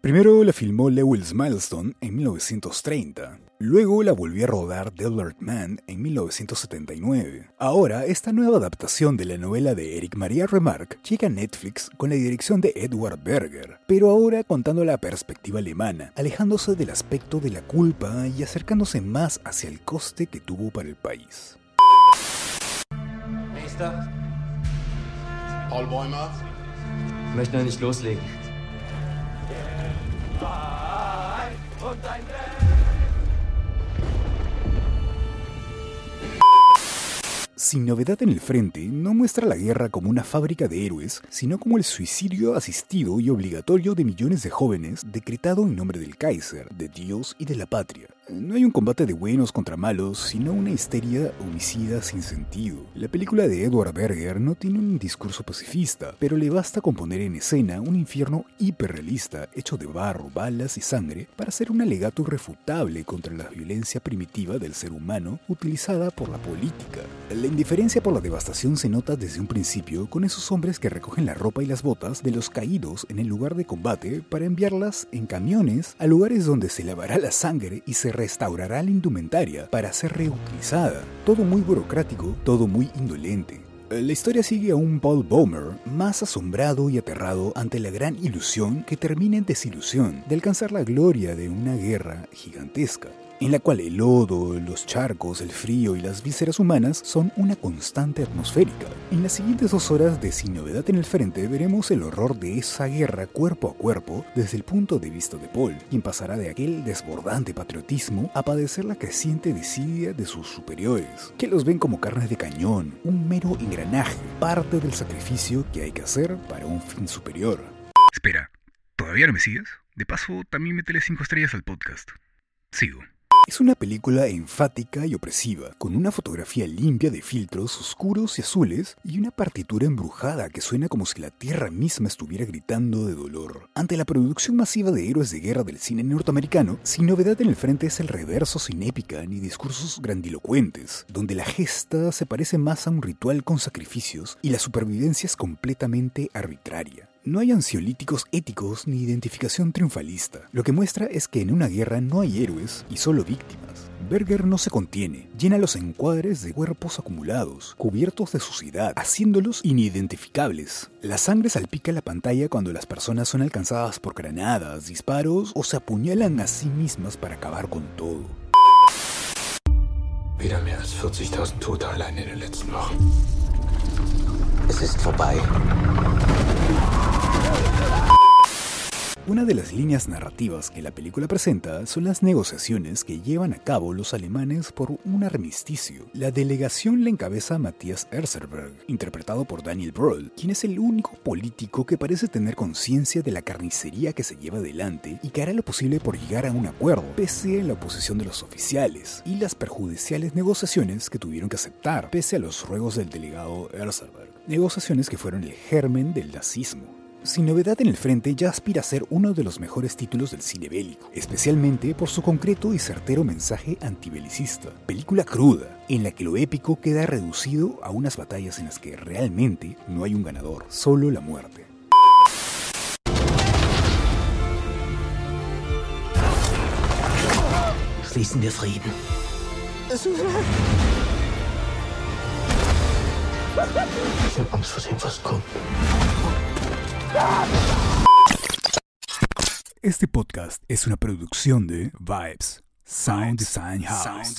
Primero la filmó Lewis Milestone en 1930. Luego la volvió a rodar Delbert Mann en 1979. Ahora, esta nueva adaptación de la novela de Eric Maria Remarque llega a Netflix con la dirección de Edward Berger, pero ahora contando la perspectiva alemana, alejándose del aspecto de la culpa y acercándose más hacia el coste que tuvo para el país. Paul Bäumer. Möchte noch nicht loslegen. Sin novedad en el frente, no muestra la guerra como una fábrica de héroes, sino como el suicidio asistido y obligatorio de millones de jóvenes decretado en nombre del Kaiser, de Dios y de la patria. No hay un combate de buenos contra malos, sino una histeria homicida sin sentido. La película de Edward Berger no tiene un discurso pacifista, pero le basta con poner en escena un infierno hiperrealista hecho de barro, balas y sangre para hacer un alegato irrefutable contra la violencia primitiva del ser humano utilizada por la política. La indiferencia por la devastación se nota desde un principio con esos hombres que recogen la ropa y las botas de los caídos en el lugar de combate para enviarlas en camiones a lugares donde se lavará la sangre y se restaurará la indumentaria para ser reutilizada. Todo muy burocrático, todo muy indolente. La historia sigue a un Paul Bomer más asombrado y aterrado ante la gran ilusión que termina en desilusión de alcanzar la gloria de una guerra gigantesca en la cual el lodo, los charcos, el frío y las vísceras humanas son una constante atmosférica. En las siguientes dos horas de Sin Novedad en el Frente veremos el horror de esa guerra cuerpo a cuerpo desde el punto de vista de Paul, quien pasará de aquel desbordante patriotismo a padecer la creciente desidia de sus superiores, que los ven como carne de cañón, un mero engranaje, parte del sacrificio que hay que hacer para un fin superior. Espera, ¿todavía no me sigues? De paso, también métele 5 estrellas al podcast. Sigo. Es una película enfática y opresiva, con una fotografía limpia de filtros oscuros y azules y una partitura embrujada que suena como si la tierra misma estuviera gritando de dolor. Ante la producción masiva de héroes de guerra del cine norteamericano, sin novedad en el frente es el reverso sin épica ni discursos grandilocuentes, donde la gesta se parece más a un ritual con sacrificios y la supervivencia es completamente arbitraria. No hay ansiolíticos éticos ni identificación triunfalista. Lo que muestra es que en una guerra no hay héroes y solo víctimas. Berger no se contiene, llena los encuadres de cuerpos acumulados, cubiertos de suciedad, haciéndolos inidentificables. La sangre salpica la pantalla cuando las personas son alcanzadas por granadas, disparos o se apuñalan a sí mismas para acabar con todo. Wieder mehr als 40.000 Tote allein in den letzten Wochen. Es ist vorbei. Una de las líneas narrativas que la película presenta son las negociaciones que llevan a cabo los alemanes por un armisticio. La delegación la encabeza Matthias Erzerberg, interpretado por Daniel Brühl, quien es el único político que parece tener conciencia de la carnicería que se lleva adelante y que hará lo posible por llegar a un acuerdo, pese a la oposición de los oficiales y las perjudiciales negociaciones que tuvieron que aceptar, pese a los ruegos del delegado Erzerberg. Negociaciones que fueron el germen del nazismo. Sin novedad en el frente, ya aspira a ser uno de los mejores títulos del cine bélico, especialmente por su concreto y certero mensaje antibelicista. Película cruda, en la que lo épico queda reducido a unas batallas en las que realmente no hay un ganador, solo la muerte. Ich hab Angst vor dem, was kommt. Este podcast es una producción de Vibes, Sound Design House.